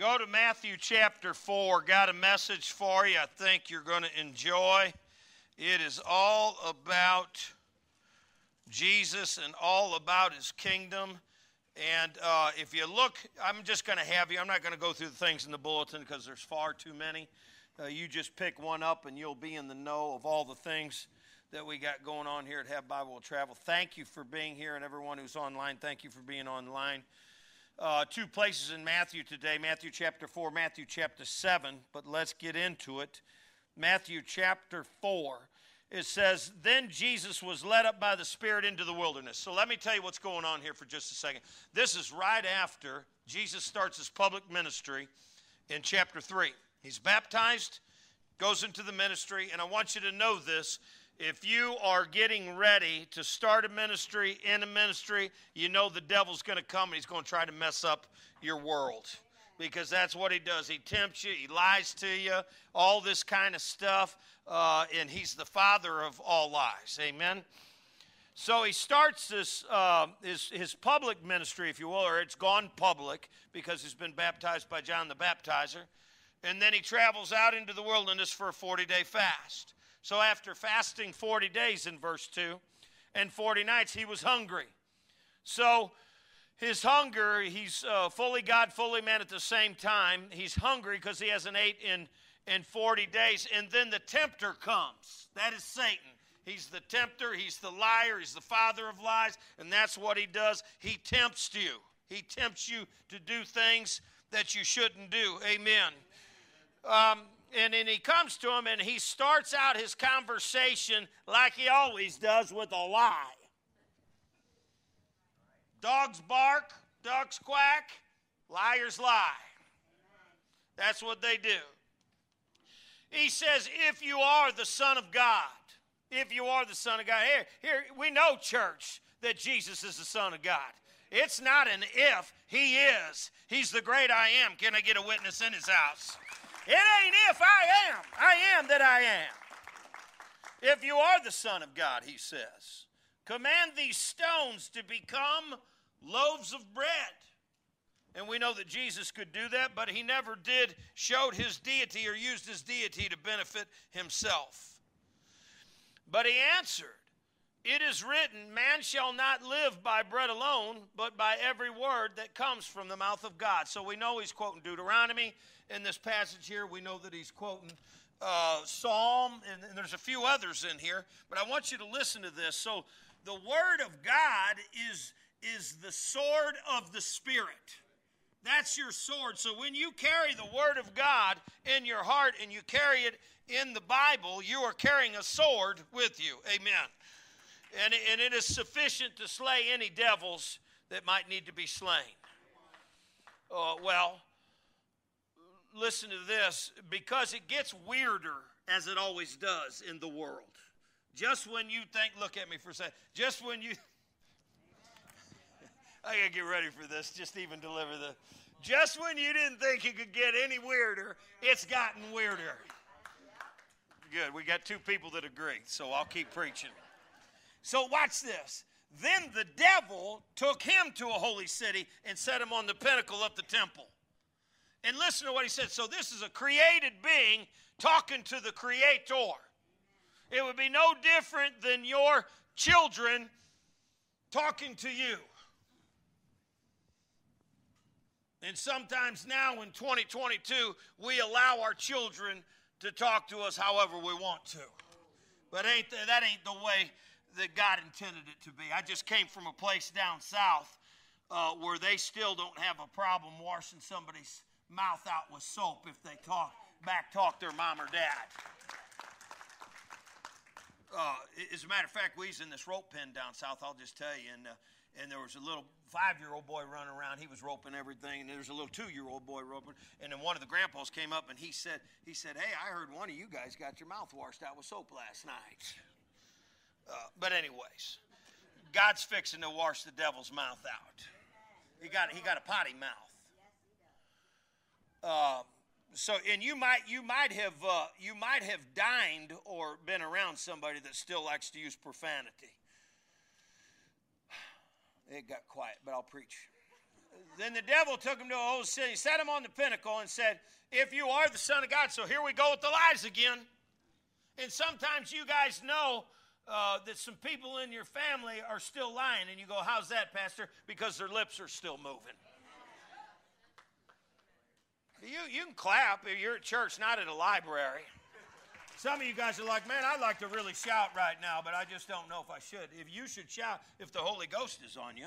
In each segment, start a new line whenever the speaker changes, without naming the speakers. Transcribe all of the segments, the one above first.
Go to Matthew chapter 4. Got a message for you I think you're going to enjoy. It is all about Jesus and all about his kingdom. And uh, if you look, I'm just going to have you, I'm not going to go through the things in the bulletin because there's far too many. Uh, you just pick one up and you'll be in the know of all the things that we got going on here at Have Bible Travel. Thank you for being here, and everyone who's online, thank you for being online uh, two places in Matthew today Matthew chapter 4, Matthew chapter 7, but let's get into it. Matthew chapter 4. It says, Then Jesus was led up by the Spirit into the wilderness. So let me tell you what's going on here for just a second. This is right after Jesus starts his public ministry in chapter 3. He's baptized, goes into the ministry, and I want you to know this if you are getting ready to start a ministry, in a ministry, you know the devil's going to come and he's going to try to mess up your world. Because that's what he does. He tempts you, he lies to you, all this kind of stuff. Uh, and he's the father of all lies. Amen. So he starts this uh, his, his public ministry, if you will, or it's gone public because he's been baptized by John the Baptizer. And then he travels out into the wilderness for a 40 day fast. So after fasting 40 days in verse 2 and 40 nights, he was hungry. So his hunger, he's uh, fully God, fully man at the same time. He's hungry because he hasn't ate in, in 40 days. And then the tempter comes. That is Satan. He's the tempter, he's the liar, he's the father of lies, and that's what he does. He tempts you. He tempts you to do things that you shouldn't do. Amen. Um, and then he comes to him and he starts out his conversation like he always does with a lie. Dogs bark, ducks quack, liars lie. That's what they do. He says, if you are the Son of God, if you are the Son of God, here, here we know, church, that Jesus is the Son of God. It's not an if, He is. He's the great I am. Can I get a witness in His house? It ain't if I am. I am that I am. If you are the Son of God, he says, command these stones to become loaves of bread. And we know that Jesus could do that, but he never did showed his deity or used his deity to benefit himself. But he answered, It is written, Man shall not live by bread alone, but by every word that comes from the mouth of God. So we know he's quoting Deuteronomy in this passage here. We know that he's quoting uh, Psalm, and, and there's a few others in here, but I want you to listen to this. So, the Word of God is, is the sword of the Spirit. That's your sword. So, when you carry the Word of God in your heart and you carry it in the Bible, you are carrying a sword with you. Amen. And, and it is sufficient to slay any devils that might need to be slain. Uh, well, listen to this because it gets weirder as it always does in the world. Just when you think, look at me for a second, just when you, I gotta get ready for this, just even deliver the, just when you didn't think it could get any weirder, it's gotten weirder. Good, we got two people that agree, so I'll keep preaching. So watch this. Then the devil took him to a holy city and set him on the pinnacle of the temple. And listen to what he said. So, this is a created being talking to the Creator. It would be no different than your children talking to you. And sometimes now in 2022, we allow our children to talk to us however we want to. But ain't that, that ain't the way that God intended it to be. I just came from a place down south uh, where they still don't have a problem washing somebody's mouth out with soap if they talk back talk their mom or dad. Uh, as a matter of fact, we was in this rope pen down south. I'll just tell you, and uh, and there was a little five-year-old boy running around. He was roping everything, and there was a little two-year-old boy roping. And then one of the grandpas came up and he said, he said, "Hey, I heard one of you guys got your mouth washed out with soap last night." Uh, but anyways, God's fixing to wash the devil's mouth out. He got he got a potty mouth. Uh, so, and you might you might have uh, you might have dined or been around somebody that still likes to use profanity. It got quiet, but I'll preach. Then the devil took him to a whole city, set him on the pinnacle, and said, If you are the Son of God. So here we go with the lies again. And sometimes you guys know uh, that some people in your family are still lying, and you go, How's that, Pastor? Because their lips are still moving. You, you can clap if you're at church, not at a library. Some of you guys are like, man, I'd like to really shout right now, but I just don't know if I should. If you should shout, if the Holy Ghost is on you.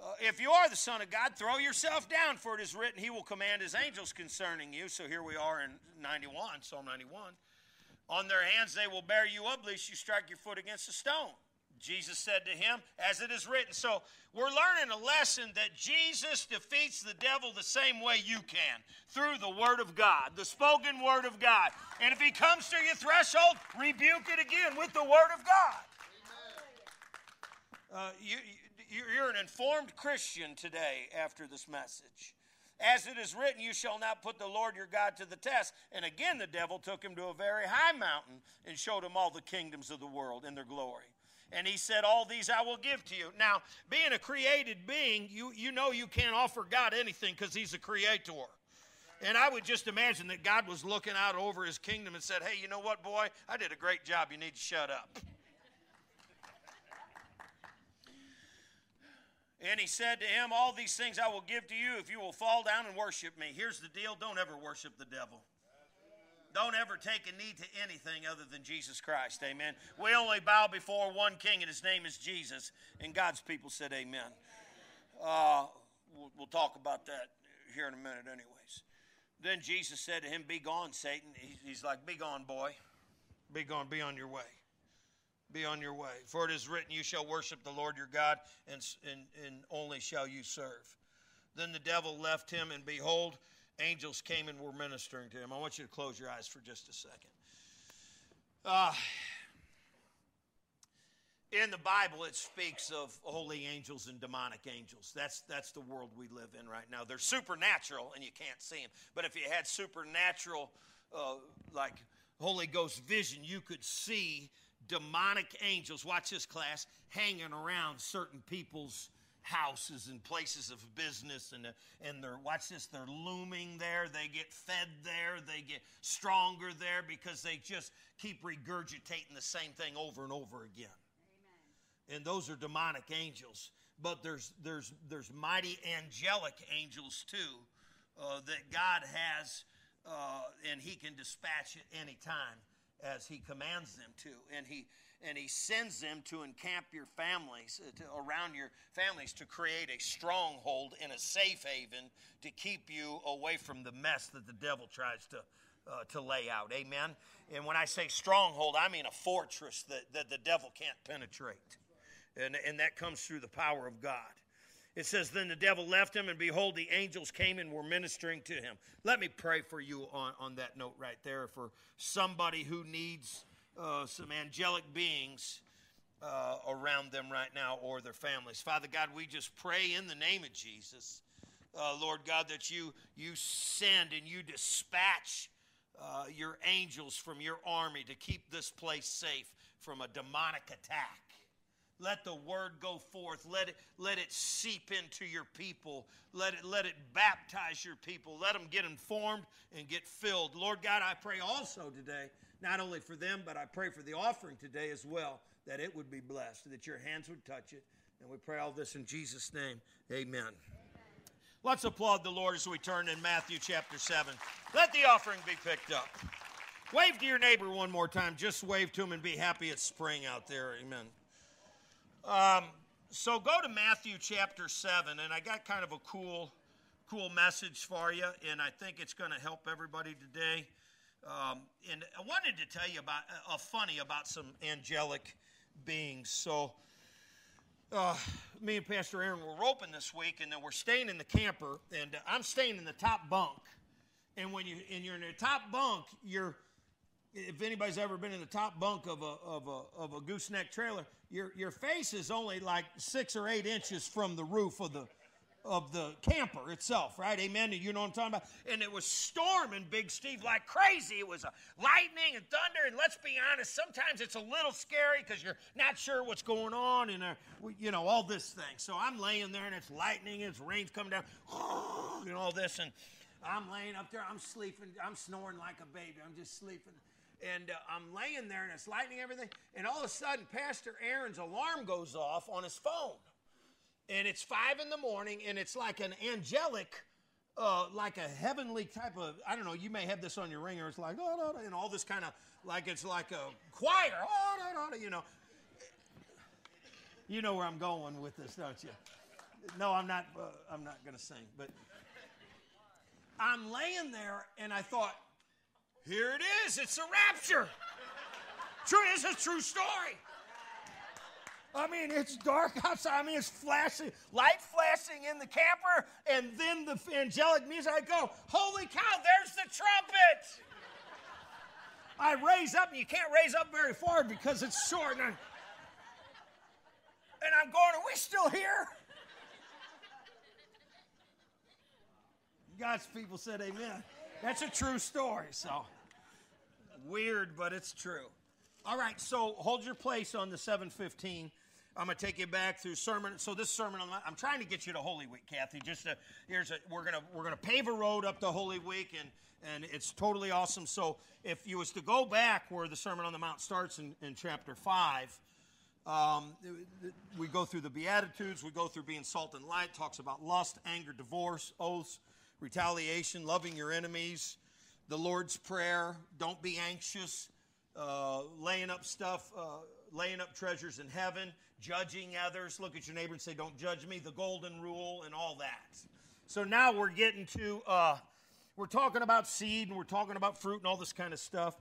Uh, if you are the Son of God, throw yourself down, for it is written, He will command His angels concerning you. So here we are in 91, Psalm 91. On their hands they will bear you up, lest you strike your foot against a stone. Jesus said to him, as it is written. So we're learning a lesson that Jesus defeats the devil the same way you can through the Word of God, the spoken Word of God. And if he comes to your threshold, rebuke it again with the Word of God. Uh, you, you're an informed Christian today after this message. As it is written, you shall not put the Lord your God to the test. And again, the devil took him to a very high mountain and showed him all the kingdoms of the world in their glory. And he said, All these I will give to you. Now, being a created being, you, you know you can't offer God anything because he's a creator. And I would just imagine that God was looking out over his kingdom and said, Hey, you know what, boy? I did a great job. You need to shut up. And he said to him, All these things I will give to you if you will fall down and worship me. Here's the deal don't ever worship the devil. Don't ever take a knee to anything other than Jesus Christ. Amen. We only bow before one king, and his name is Jesus. And God's people said, Amen. Uh, we'll, we'll talk about that here in a minute, anyways. Then Jesus said to him, Be gone, Satan. He's like, Be gone, boy. Be gone, be on your way. Be on your way. For it is written, You shall worship the Lord your God, and, and, and only shall you serve. Then the devil left him, and behold, angels came and were ministering to him. I want you to close your eyes for just a second. Uh, in the Bible, it speaks of holy angels and demonic angels. That's, that's the world we live in right now. They're supernatural, and you can't see them. But if you had supernatural, uh, like Holy Ghost vision, you could see demonic angels, watch this class, hanging around certain people's houses and places of business and, and they're watch this they're looming there they get fed there they get stronger there because they just keep regurgitating the same thing over and over again Amen. and those are demonic angels but there's there's there's mighty angelic angels too uh, that god has uh, and he can dispatch at any time as he commands them to and he and he sends them to encamp your families, uh, to, around your families, to create a stronghold and a safe haven to keep you away from the mess that the devil tries to, uh, to lay out. Amen? And when I say stronghold, I mean a fortress that, that the devil can't penetrate. And, and that comes through the power of God. It says, Then the devil left him, and behold, the angels came and were ministering to him. Let me pray for you on, on that note right there for somebody who needs uh, some angelic beings uh, around them right now or their families. Father God, we just pray in the name of Jesus, uh, Lord God, that you you send and you dispatch uh, your angels from your army to keep this place safe from a demonic attack. Let the word go forth. Let it, let it seep into your people. Let it, let it baptize your people. Let them get informed and get filled. Lord God, I pray also today not only for them, but I pray for the offering today as well, that it would be blessed, that your hands would touch it. And we pray all this in Jesus' name. Amen. Amen. Let's applaud the Lord as we turn in Matthew chapter 7. Let the offering be picked up. Wave to your neighbor one more time. Just wave to him and be happy it's spring out there. Amen. Um, so go to Matthew chapter 7, and I got kind of a cool, cool message for you, and I think it's going to help everybody today. Um, and I wanted to tell you about a uh, funny about some angelic beings. So, uh, me and Pastor Aaron were roping this week, and then we're staying in the camper, and I'm staying in the top bunk. And when you and you're in the top bunk, you're if anybody's ever been in the top bunk of a of a of a gooseneck trailer, your your face is only like six or eight inches from the roof of the of the camper itself, right? Amen. You know what I'm talking about? And it was storming Big Steve like crazy. It was lightning and thunder. And let's be honest, sometimes it's a little scary because you're not sure what's going on and, uh, you know, all this thing. So I'm laying there and it's lightning and it's rain's coming down and all this. And I'm laying up there. I'm sleeping. I'm snoring like a baby. I'm just sleeping. And uh, I'm laying there and it's lightning everything. And all of a sudden, Pastor Aaron's alarm goes off on his phone and it's five in the morning, and it's like an angelic, uh, like a heavenly type of. I don't know. You may have this on your ringer. It's like oh, no, no, and all this kind of like it's like a choir. Oh, no, you know. You know where I'm going with this, don't you? No, I'm not. Uh, I'm not going to sing, but I'm laying there, and I thought, here it is. It's a rapture. True, it's a true story. I mean, it's dark outside. I mean, it's flashing, light flashing in the camper, and then the angelic music. I go, holy cow, there's the trumpet. I raise up, and you can't raise up very far because it's short. And I'm, and I'm going, are we still here? God's people said amen. That's a true story, so weird, but it's true. All right, so hold your place on the 715. I'm going to take you back through sermon. So this sermon, I'm trying to get you to Holy Week, Kathy. Just to, here's a, we're gonna we're gonna pave a road up to Holy Week, and and it's totally awesome. So if you was to go back where the Sermon on the Mount starts in, in chapter five, um, we go through the Beatitudes, we go through being salt and light, talks about lust, anger, divorce, oaths, retaliation, loving your enemies, the Lord's Prayer, don't be anxious, uh, laying up stuff, uh, laying up treasures in heaven, judging others. Look at your neighbor and say, Don't judge me, the golden rule, and all that. So now we're getting to, uh, we're talking about seed and we're talking about fruit and all this kind of stuff.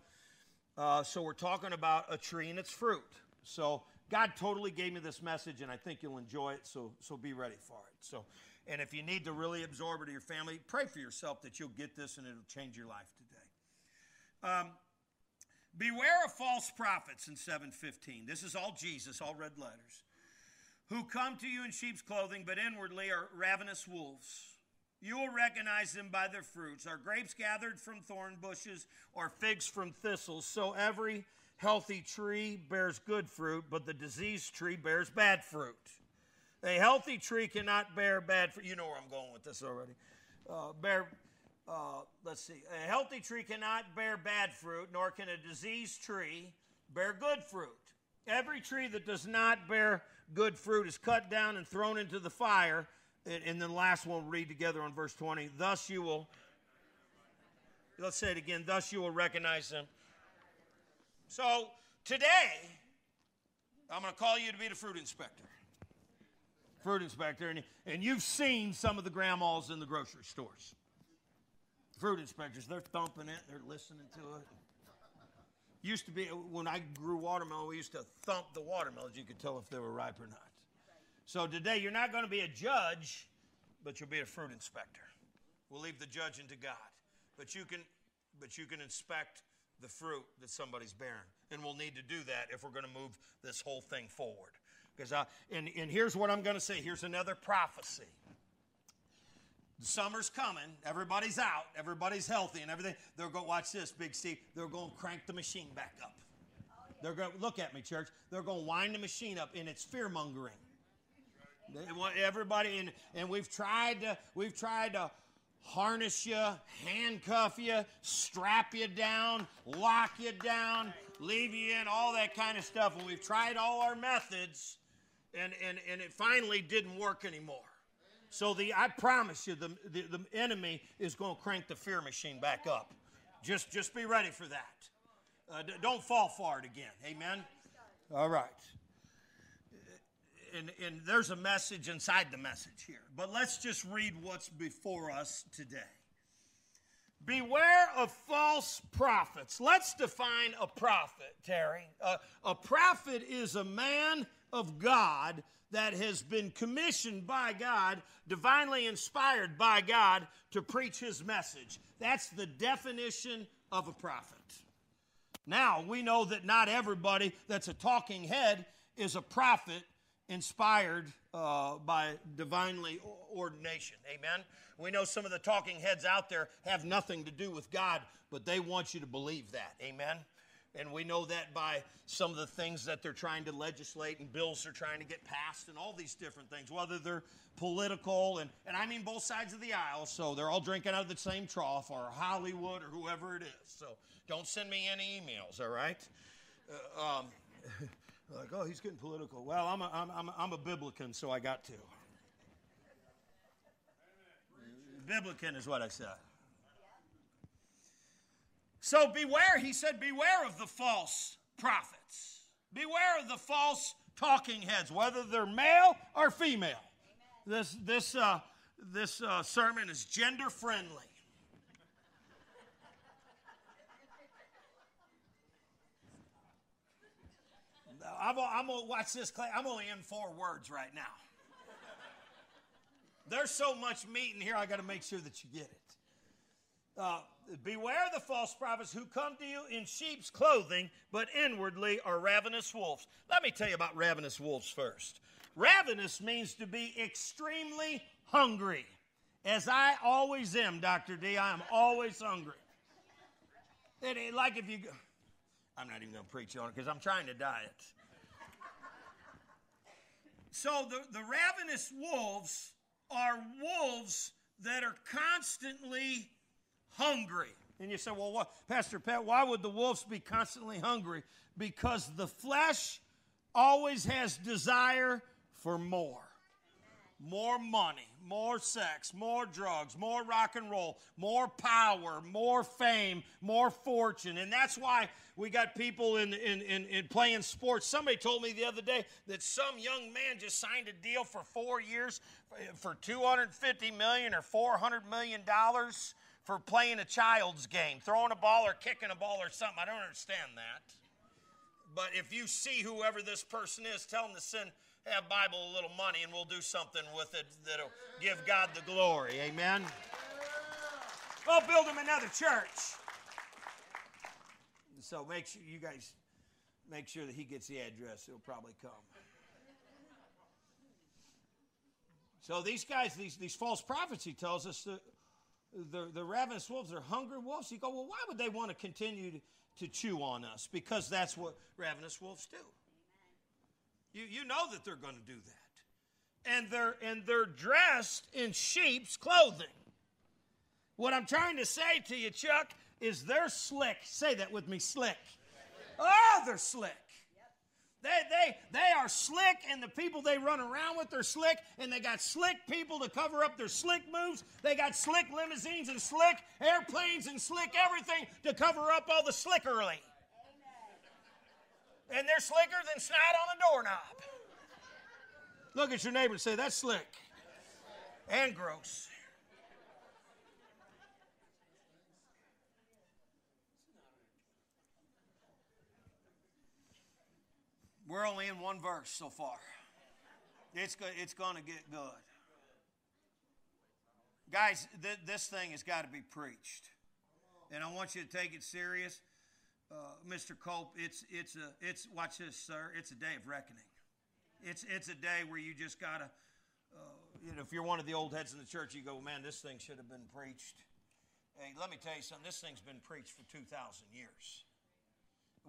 Uh, so we're talking about a tree and its fruit. So God totally gave me this message, and I think you'll enjoy it. So so be ready for it. So, and if you need to really absorb it to your family, pray for yourself that you'll get this and it'll change your life today. Um, Beware of false prophets in 715. This is all Jesus, all red letters. Who come to you in sheep's clothing, but inwardly are ravenous wolves. You will recognize them by their fruits. Are grapes gathered from thorn bushes or figs from thistles? So every healthy tree bears good fruit, but the diseased tree bears bad fruit. A healthy tree cannot bear bad fruit. You know where I'm going with this already. Uh, bear uh, let's see, a healthy tree cannot bear bad fruit, nor can a diseased tree bear good fruit. Every tree that does not bear good fruit is cut down and thrown into the fire. And, and then last one we'll read together on verse 20. Thus you will, let's say it again, thus you will recognize them. So today, I'm going to call you to be the fruit inspector. Fruit inspector, and, and you've seen some of the grandmas in the grocery stores fruit inspectors, they're thumping it, they're listening to it. Used to be, when I grew watermelon, we used to thump the watermelons. You could tell if they were ripe or not. So today, you're not going to be a judge, but you'll be a fruit inspector. We'll leave the judging to God. But you can, but you can inspect the fruit that somebody's bearing. And we'll need to do that if we're going to move this whole thing forward. Because and, and here's what I'm going to say. Here's another prophecy. The summer's coming. Everybody's out. Everybody's healthy and everything. They're going watch this, Big Steve. They're going to crank the machine back up. They're going to look at me, church. They're going to wind the machine up, and it's fear mongering. Everybody, and, and we've tried to we've tried to harness you, handcuff you, strap you down, lock you down, leave you in, all that kind of stuff. And we've tried all our methods, and, and, and it finally didn't work anymore. So the I promise you, the, the, the enemy is going to crank the fear machine back up. Just just be ready for that. Uh, d- don't fall for it again. Amen. All right. And, and there's a message inside the message here. But let's just read what's before us today. Beware of false prophets. Let's define a prophet, Terry. Uh, a prophet is a man of God that has been commissioned by God, divinely inspired by God to preach his message. That's the definition of a prophet. Now, we know that not everybody that's a talking head is a prophet inspired uh, by divinely ordination. Amen. We know some of the talking heads out there have nothing to do with God, but they want you to believe that. Amen. And we know that by some of the things that they're trying to legislate and bills they're trying to get passed and all these different things, whether they're political and, and I mean both sides of the aisle, so they're all drinking out of the same trough or Hollywood or whoever it is. So don't send me any emails, all right? Uh, um, like, oh, he's getting political. Well, I'm a, I'm, I'm, I'm a Biblican, so I got to. Biblican is what I said. So beware, he said, beware of the false prophets. Beware of the false talking heads, whether they're male or female. Amen. This, this, uh, this uh, sermon is gender friendly. I'm, I'm gonna watch this. I'm only in four words right now. There's so much meat in here, I got to make sure that you get it. Uh, Beware the false prophets who come to you in sheep's clothing, but inwardly are ravenous wolves. Let me tell you about ravenous wolves first. Ravenous means to be extremely hungry. As I always am, Dr. D, I am always hungry. It, ain't like if you go, I'm not even going to preach on it because I'm trying to diet. So the, the ravenous wolves are wolves that are constantly hungry. And you say, well, what, Pastor Pat, why would the wolves be constantly hungry? Because the flesh always has desire for more. More money, more sex, more drugs, more rock and roll, more power, more fame, more fortune. And that's why we got people in, in, in, in playing sports. Somebody told me the other day that some young man just signed a deal for four years for 250 million or 400 million dollars for playing a child's game, throwing a ball or kicking a ball or something. I don't understand that. But if you see whoever this person is, tell them to send have Bible a little money and we'll do something with it that'll give God the glory. Amen. We'll build him another church. So make sure you guys make sure that he gets the address. He'll probably come. So these guys, these, these false prophets, he tells us that the, the ravenous wolves are hungry wolves. You go, well, why would they want to continue to, to chew on us? Because that's what ravenous wolves do. You, you know that they're going to do that. And they're, and they're dressed in sheep's clothing. What I'm trying to say to you, Chuck, is they're slick. Say that with me, slick. Oh, they're slick. They, they, they are slick, and the people they run around with are slick, and they got slick people to cover up their slick moves. They got slick limousines and slick airplanes and slick everything to cover up all the slickery. And they're slicker than snot on a doorknob. Look at your neighbor and say, That's slick and gross. We're only in one verse so far. It's, go, it's going to get good. Guys, th- this thing has got to be preached. And I want you to take it serious. Uh, Mr. Cope, it's, it's, a, it's, watch this, sir, it's a day of reckoning. It's, it's a day where you just got to, uh, you know, if you're one of the old heads in the church, you go, man, this thing should have been preached. Hey, let me tell you something, this thing's been preached for 2,000 years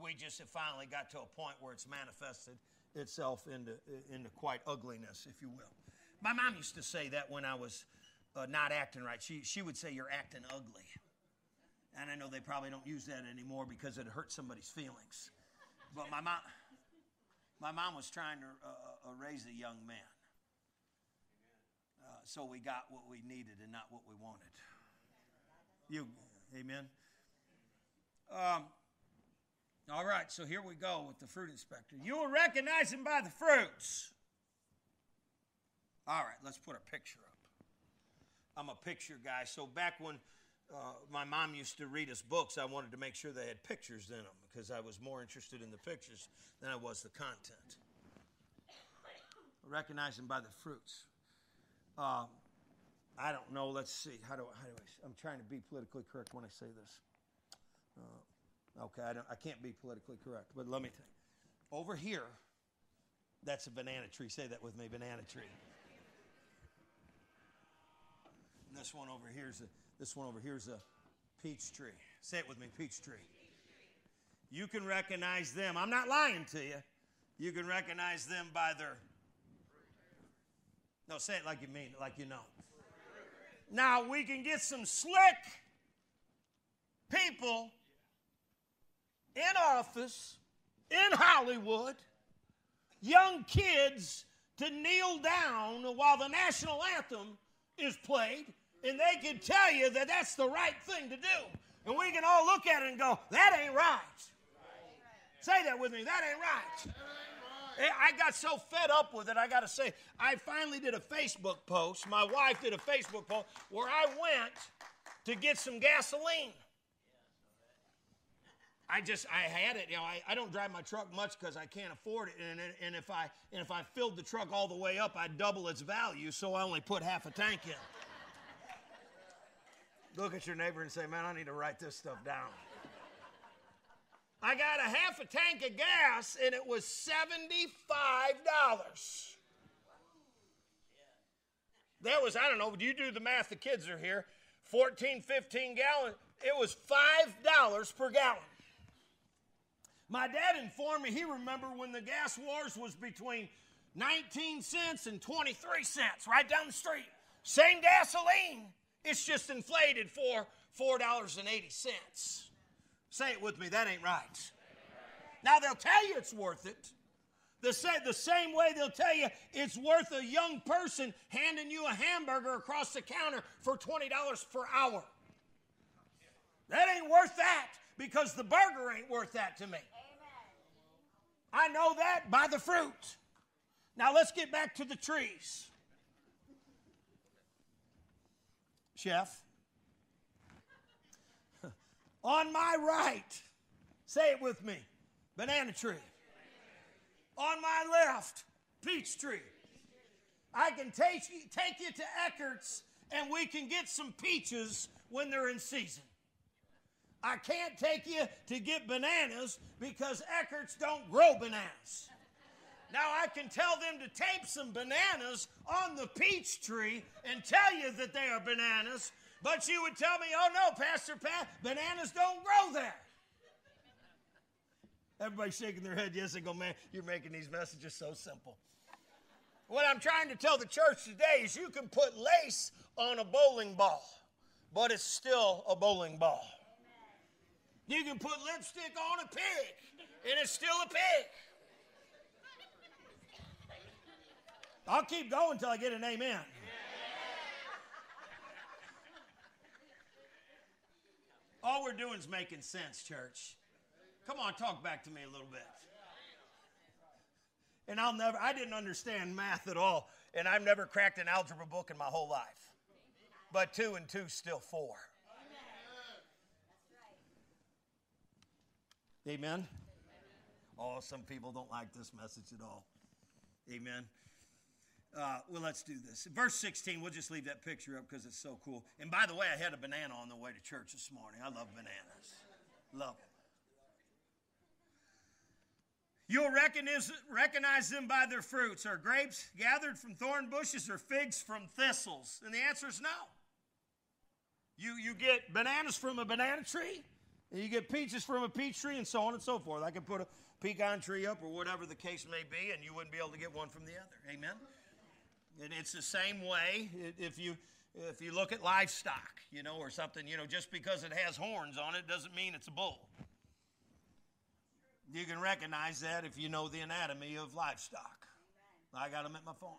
we just have finally got to a point where it's manifested itself into, into quite ugliness, if you will. My mom used to say that when I was uh, not acting right. She, she would say, You're acting ugly. And I know they probably don't use that anymore because it hurts somebody's feelings. But my mom, my mom was trying to uh, uh, raise a young man. Uh, so we got what we needed and not what we wanted. You, amen. Um, all right, so here we go with the fruit inspector. You will recognize him by the fruits. All right, let's put a picture up. I'm a picture guy, so back when uh, my mom used to read us books, I wanted to make sure they had pictures in them because I was more interested in the pictures than I was the content. Recognize them by the fruits. Uh, I don't know. Let's see. How do, how do I? I'm trying to be politically correct when I say this. Uh, Okay, I, I can't be politically correct, but let me tell you. Over here, That's a banana tree. Say that with me banana tree. And this one over here is a this one over here is a peach tree. Say it with me, peach tree. You can recognize them. I'm not lying to you. You can recognize them by their. No, say it like you mean it, like you know. Now we can get some slick people in office in Hollywood, young kids to kneel down while the national anthem is played, and they can tell you that that's the right thing to do. And we can all look at it and go, that ain't right. Say that with me, that ain't right. I got so fed up with it, I got to say, I finally did a Facebook post. My wife did a Facebook post where I went to get some gasoline. I just I had it. You know, I, I don't drive my truck much because I can't afford it. And, and if I and if I filled the truck all the way up, I'd double its value. So I only put half a tank in. Look at your neighbor and say, "Man, I need to write this stuff down." I got a half a tank of gas, and it was seventy-five dollars. That was I don't know. Do you do the math? The kids are here. 14, 15 gallons. It was five dollars per gallon. My dad informed me he remembered when the gas wars was between 19 cents and 23 cents right down the street. Same gasoline, it's just inflated for $4.80. Say it with me, that ain't right. Now they'll tell you it's worth it. The, say, the same way they'll tell you it's worth a young person handing you a hamburger across the counter for $20 per hour. That ain't worth that because the burger ain't worth that to me. I know that by the fruit. Now let's get back to the trees. Chef. On my right, say it with me banana tree. On my left, peach tree. I can take you, take you to Eckert's and we can get some peaches when they're in season. I can't take you to get bananas because Eckert's don't grow bananas. Now I can tell them to tape some bananas on the peach tree and tell you that they are bananas, but you would tell me, oh no, Pastor Pat, bananas don't grow there. Everybody's shaking their head yes and go, man, you're making these messages so simple. What I'm trying to tell the church today is you can put lace on a bowling ball, but it's still a bowling ball. You can put lipstick on a pig, and it's still a pig. I'll keep going until I get an amen. All we're doing is making sense, church. Come on, talk back to me a little bit. And I'll never, I didn't understand math at all, and I've never cracked an algebra book in my whole life. But two and two still four. Amen? Oh, some people don't like this message at all. Amen. Uh, well, let's do this. Verse 16, we'll just leave that picture up because it's so cool. And by the way, I had a banana on the way to church this morning. I love bananas. Love them. You'll recognize, recognize them by their fruits. Are grapes gathered from thorn bushes or figs from thistles? And the answer is no. You, you get bananas from a banana tree, and you get peaches from a peach tree and so on and so forth. I could put a pecan tree up or whatever the case may be, and you wouldn't be able to get one from the other. Amen? And it's the same way if you if you look at livestock, you know, or something, you know, just because it has horns on it doesn't mean it's a bull. You can recognize that if you know the anatomy of livestock. I got them at my farm.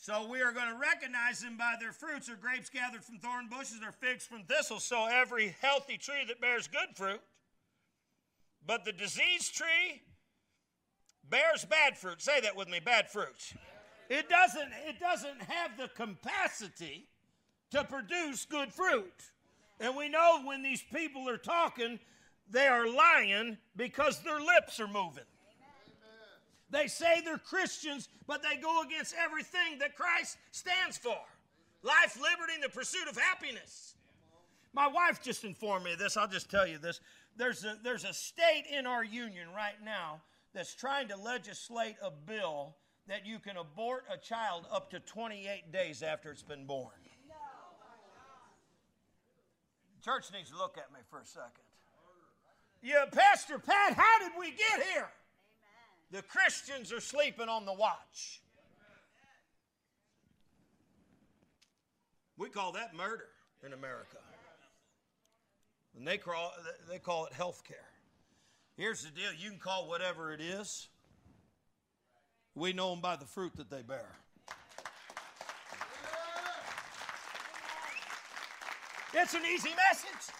So we are going to recognize them by their fruits. or grapes gathered from thorn bushes or figs from thistles? So every healthy tree that bears good fruit, but the diseased tree bears bad fruit. Say that with me, bad fruit. It doesn't, it doesn't have the capacity to produce good fruit. And we know when these people are talking, they are lying because their lips are moving. They say they're Christians, but they go against everything that Christ stands for life, liberty, and the pursuit of happiness. My wife just informed me of this. I'll just tell you this. there's a, there's a state in our union right now that's trying to legislate a bill that you can abort a child up to 28 days after it's been born. Church needs to look at me for a second. Yeah, Pastor Pat, how did we get here? The Christians are sleeping on the watch. We call that murder in America. And they call, they call it health care. Here's the deal you can call whatever it is. We know them by the fruit that they bear. It's an easy message.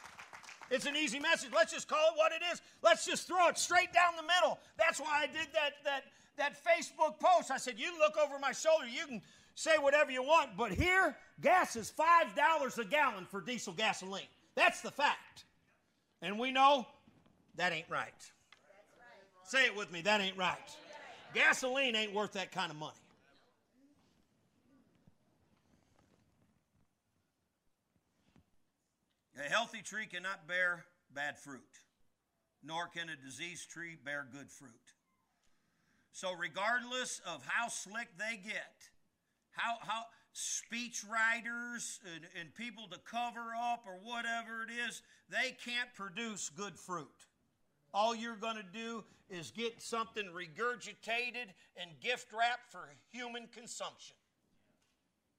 It's an easy message. Let's just call it what it is. Let's just throw it straight down the middle. That's why I did that, that, that Facebook post. I said, You look over my shoulder, you can say whatever you want, but here, gas is $5 a gallon for diesel gasoline. That's the fact. And we know that ain't right. Say it with me that ain't right. Gasoline ain't worth that kind of money. A healthy tree cannot bear bad fruit, nor can a diseased tree bear good fruit. So, regardless of how slick they get, how, how speech writers and, and people to cover up or whatever it is, they can't produce good fruit. All you're going to do is get something regurgitated and gift wrapped for human consumption.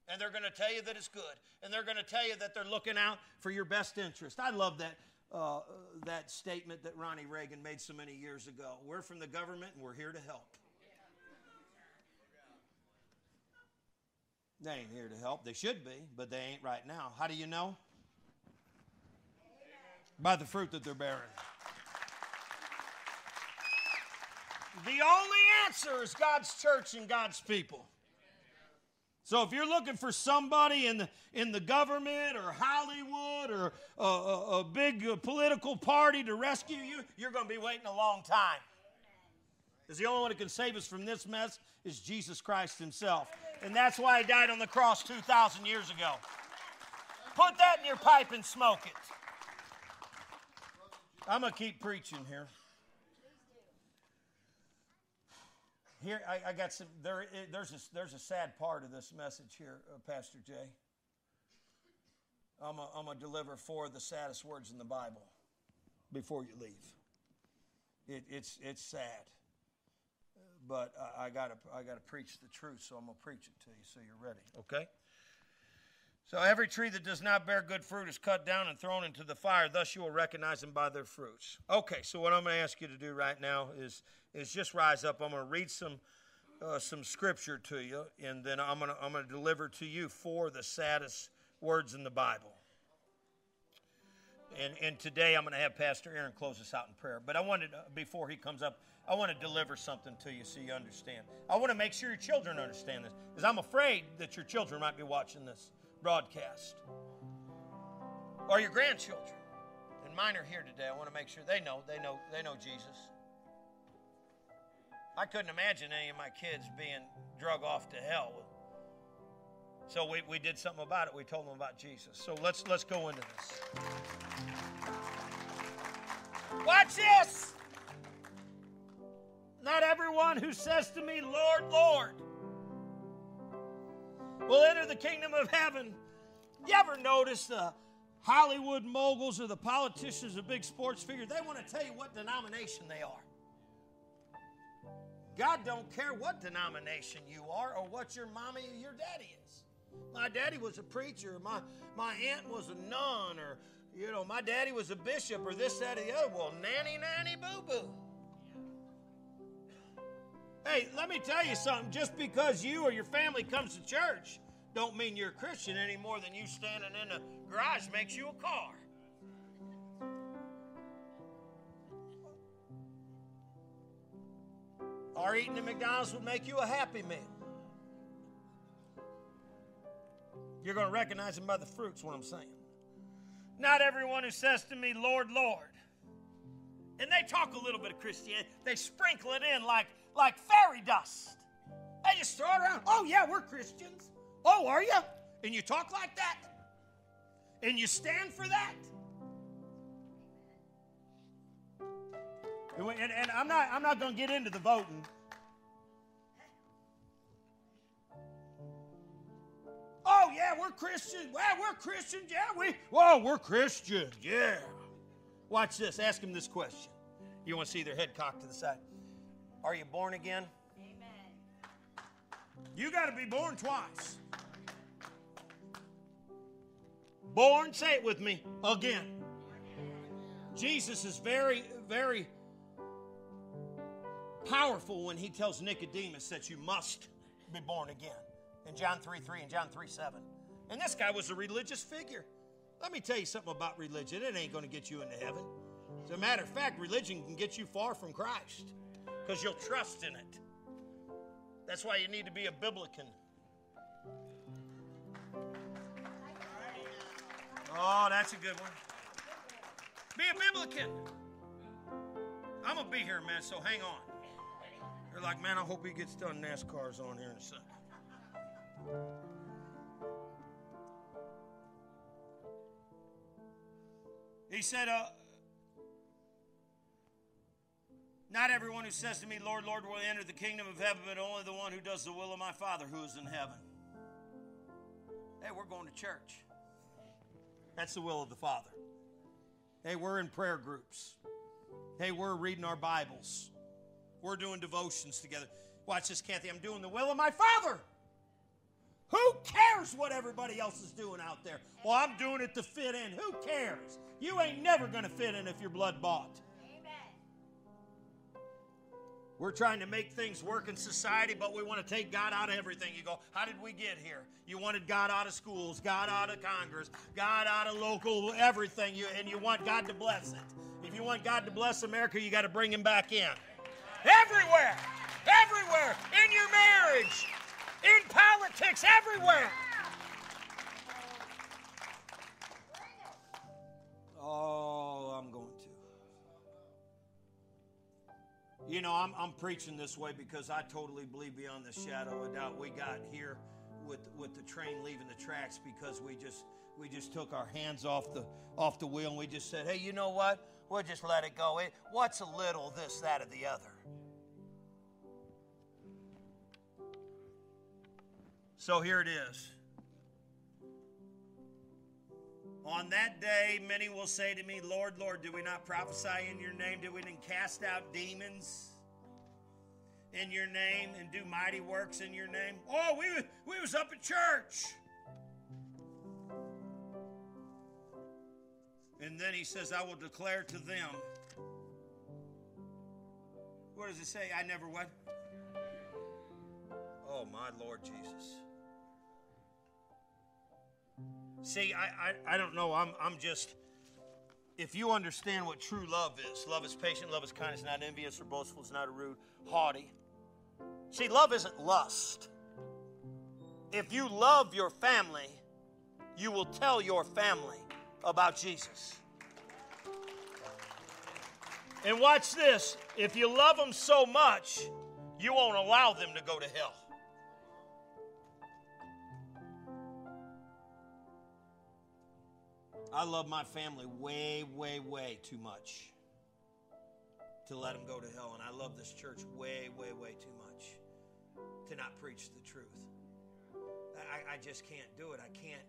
And they're going to tell you that it's good. And they're going to tell you that they're looking out for your best interest. I love that, uh, that statement that Ronnie Reagan made so many years ago. We're from the government and we're here to help. They ain't here to help. They should be, but they ain't right now. How do you know? By the fruit that they're bearing. The only answer is God's church and God's people. So if you're looking for somebody in the, in the government or Hollywood or a, a, a big uh, political party to rescue you, you're going to be waiting a long time. Because the only one who can save us from this mess is Jesus Christ Himself. And that's why He died on the cross 2,000 years ago. Put that in your pipe and smoke it. I'm going to keep preaching here. Here, I, I got some. There, there's a, there's a sad part of this message here, uh, Pastor Jay. I'm to deliver four of the saddest words in the Bible before you leave. It, it's, it's sad but I, I got to I got to preach the truth, so I'm to preach it to you so you're ready. Okay? So every tree that does not bear good fruit is cut down and thrown into the fire. Thus you will recognize them by their fruits. Okay, so what I'm going to ask you to do right now is is just rise up. I'm going to read some uh, some scripture to you, and then I'm going to I'm going to deliver to you four of the saddest words in the Bible. And, and today I'm going to have Pastor Aaron close us out in prayer. But I wanted, uh, before he comes up, I want to deliver something to you so you understand. I want to make sure your children understand this because I'm afraid that your children might be watching this broadcast or your grandchildren. And mine are here today. I want to make sure they know, they know, they know Jesus. I couldn't imagine any of my kids being drug off to hell. So we, we did something about it. We told them about Jesus. So let's let's go into this. Watch this. Not everyone who says to me, Lord, Lord, will enter the kingdom of heaven. You ever notice the Hollywood moguls or the politicians, or big sports figures, they want to tell you what denomination they are. God don't care what denomination you are or what your mommy or your daddy is. My daddy was a preacher, my, my aunt was a nun, or you know, my daddy was a bishop or this, that, or the other. Well, nanny, nanny, boo boo. Hey, let me tell you something. Just because you or your family comes to church, don't mean you're a Christian any more than you standing in a garage makes you a car. Or eating at McDonald's would make you a happy meal. You're going to recognize them by the fruits, what I'm saying. Not everyone who says to me, Lord, Lord. And they talk a little bit of Christianity. They sprinkle it in like, like fairy dust. They just throw it around. Oh, yeah, we're Christians. Oh, are you? And you talk like that? And you stand for that? And, and I'm not, I'm not going to get into the voting. Oh, yeah, we're Christians. Well, we're Christians. Yeah, we, whoa, we're Christians. Yeah. Watch this. Ask him this question. You want to see their head cocked to the side. Are you born again? Amen. You got to be born twice. Born, say it with me, again. Jesus is very, very powerful when he tells Nicodemus that you must be born again in John 3 3 and John 3 7. And this guy was a religious figure. Let me tell you something about religion. It ain't going to get you into heaven. As a matter of fact, religion can get you far from Christ because you'll trust in it. That's why you need to be a Biblican. Oh, that's a good one. Be a Biblican. I'm going to be here, man, so hang on. They're like, man, I hope he gets done. NASCAR's on here in a second. He said, uh, Not everyone who says to me, Lord, Lord, will enter the kingdom of heaven, but only the one who does the will of my Father who is in heaven. Hey, we're going to church. That's the will of the Father. Hey, we're in prayer groups. Hey, we're reading our Bibles. We're doing devotions together. Watch this, Kathy. I'm doing the will of my Father. Who cares what everybody else is doing out there? Well, I'm doing it to fit in. Who cares? You ain't never going to fit in if you're blood bought. We're trying to make things work in society, but we want to take God out of everything. You go, how did we get here? You wanted God out of schools, God out of Congress, God out of local everything, you, and you want God to bless it. If you want God to bless America, you got to bring Him back in. Everywhere, everywhere, in your marriage, in politics, everywhere. Oh, You know, I'm, I'm preaching this way because I totally believe beyond the shadow of a doubt we got here with with the train leaving the tracks because we just we just took our hands off the off the wheel and we just said, hey, you know what? We'll just let it go. It, what's a little this, that, or the other? So here it is. On that day, many will say to me, Lord, Lord, do we not prophesy in your name? Did we not cast out demons in your name and do mighty works in your name? Oh, we, we was up at church. And then he says, I will declare to them. What does it say? I never what? Oh, my Lord Jesus. See, I, I, I don't know. I'm, I'm just, if you understand what true love is love is patient, love is kind, it's not envious or boastful, it's not rude, haughty. See, love isn't lust. If you love your family, you will tell your family about Jesus. And watch this if you love them so much, you won't allow them to go to hell. I love my family way, way, way too much to let them go to hell. And I love this church way, way, way too much to not preach the truth. I, I just can't do it. I can't.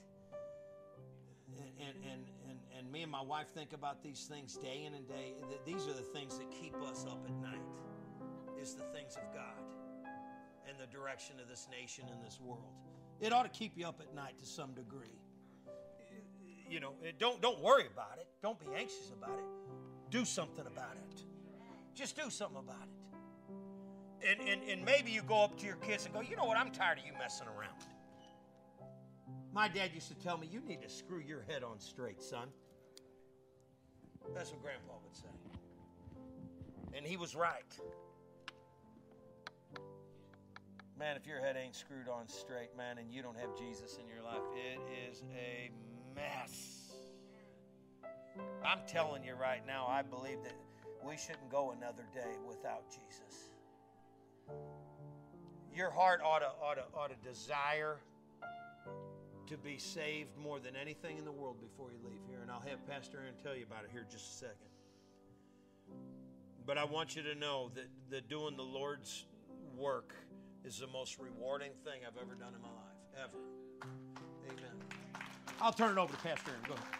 And, and, and, and me and my wife think about these things day in and day. These are the things that keep us up at night, is the things of God and the direction of this nation and this world. It ought to keep you up at night to some degree you know, eh, don't, don't worry about it. Don't be anxious about it. Do something about it. Just do something about it. And, and, and maybe you go up to your kids and go, you know what, I'm tired of you messing around. My dad used to tell me, you need to screw your head on straight, son. That's what Grandpa would say. And he was right. Man, if your head ain't screwed on straight, man, and you don't have Jesus in your life, it is a mess. I'm telling you right now, I believe that we shouldn't go another day without Jesus. Your heart ought to, ought to, ought to desire to be saved more than anything in the world before you leave here. And I'll have Pastor Aaron tell you about it here just a second. But I want you to know that, that doing the Lord's work is the most rewarding thing I've ever done in my life, ever. Amen.
I'll turn it over to Pastor Aaron. Go ahead.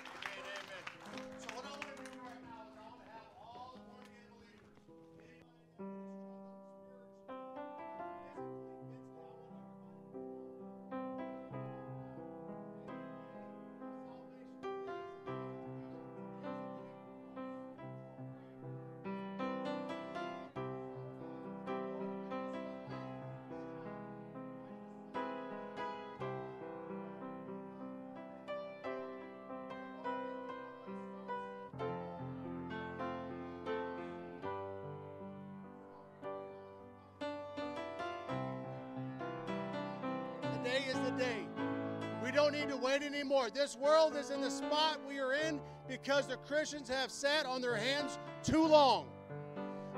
Wait anymore. This world is in the spot we are in because the Christians have sat on their hands too long.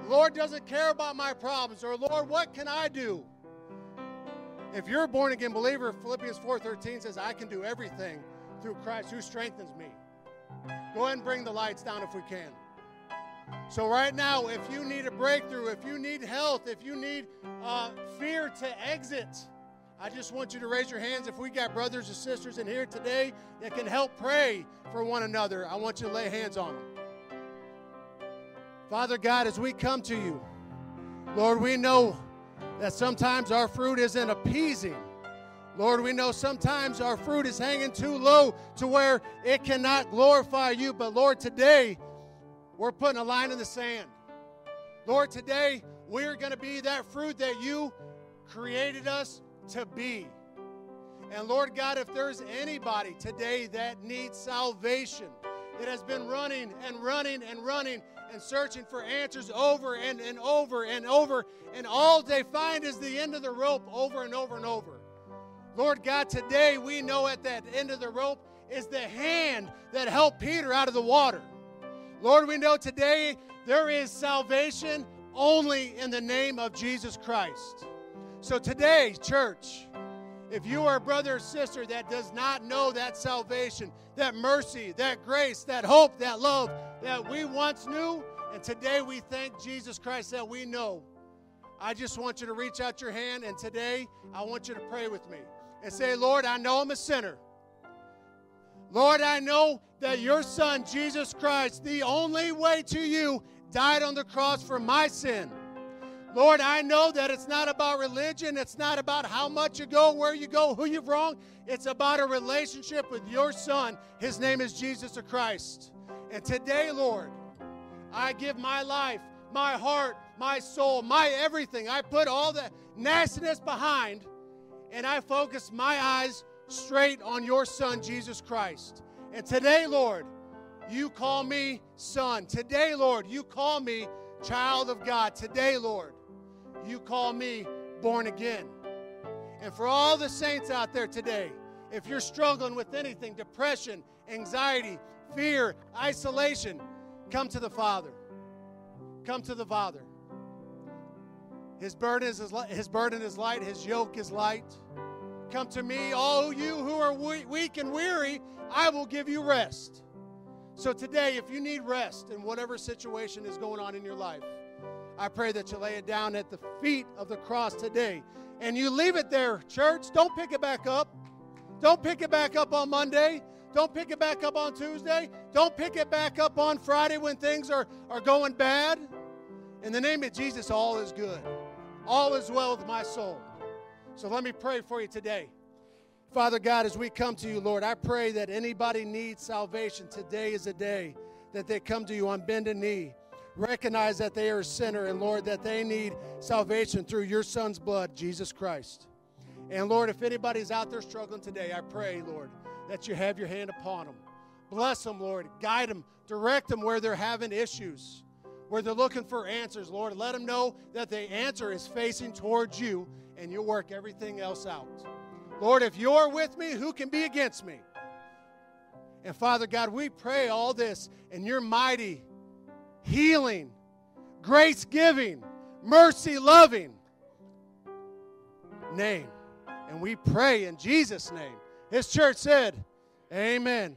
Lord doesn't care about my problems, or Lord, what can I do? If you're a born again believer, Philippians 4:13 says, I can do everything through Christ who strengthens me. Go ahead and bring the lights down if we can. So, right now, if you need a breakthrough, if you need health, if you need uh, fear to exit, I just want you to raise your hands. If we got brothers and sisters in here today that can help pray for one another, I want you to lay hands on them. Father God, as we come to you, Lord, we know that sometimes our fruit isn't appeasing. Lord, we know sometimes our fruit is hanging too low to where it cannot glorify you. But Lord, today we're putting a line in the sand. Lord, today we're going to be that fruit that you created us to be. And Lord God, if there's anybody today that needs salvation, that has been running and running and running and searching for answers over and, and over and over, and all they find is the end of the rope over and over and over. Lord God, today we know at that end of the rope is the hand that helped Peter out of the water. Lord, we know today there is salvation only in the name of Jesus Christ. So today, church, if you are a brother or sister that does not know that salvation, that mercy, that grace, that hope, that love that we once knew, and today we thank Jesus Christ that we know, I just want you to reach out your hand, and today I want you to pray with me and say, Lord, I know I'm a sinner. Lord, I know that your Son, Jesus Christ, the only way to you, died on the cross for my sin. Lord, I know that it's not about religion. It's not about how much you go, where you go, who you've wronged. It's about a relationship with your Son. His name is Jesus Christ. And today, Lord, I give my life, my heart, my soul, my everything. I put all the nastiness behind and I focus my eyes straight on your Son, Jesus Christ. And today, Lord, you call me son. Today, Lord, you call me child of God. Today, Lord, you call me born again. And for all the saints out there today, if you're struggling with anything depression, anxiety, fear, isolation come to the Father. Come to the Father. His burden is his burden is light, his yoke is light. Come to me, all you who are weak and weary, I will give you rest. So today, if you need rest in whatever situation is going on in your life, I pray that you lay it down at the feet of the cross today. And you leave it there, church. Don't pick it back up. Don't pick it back up on Monday. Don't pick it back up on Tuesday. Don't pick it back up on Friday when things are, are going bad. In the name of Jesus, all is good. All is well with my soul. So let me pray for you today. Father God, as we come to you, Lord, I pray that anybody needs salvation. Today is a day that they come to you on bended knee recognize that they are a sinner and Lord, that they need salvation through your Son's blood, Jesus Christ. And Lord, if anybody's out there struggling today, I pray, Lord, that you have your hand upon them. Bless them, Lord. Guide them. Direct them where they're having issues, where they're looking for answers, Lord. Let them know that the answer is facing towards you and you'll work everything else out. Lord, if you're with me, who can be against me? And Father God, we pray all this in your mighty healing, grace giving, mercy loving name. And we pray in Jesus' name. His church said, Amen.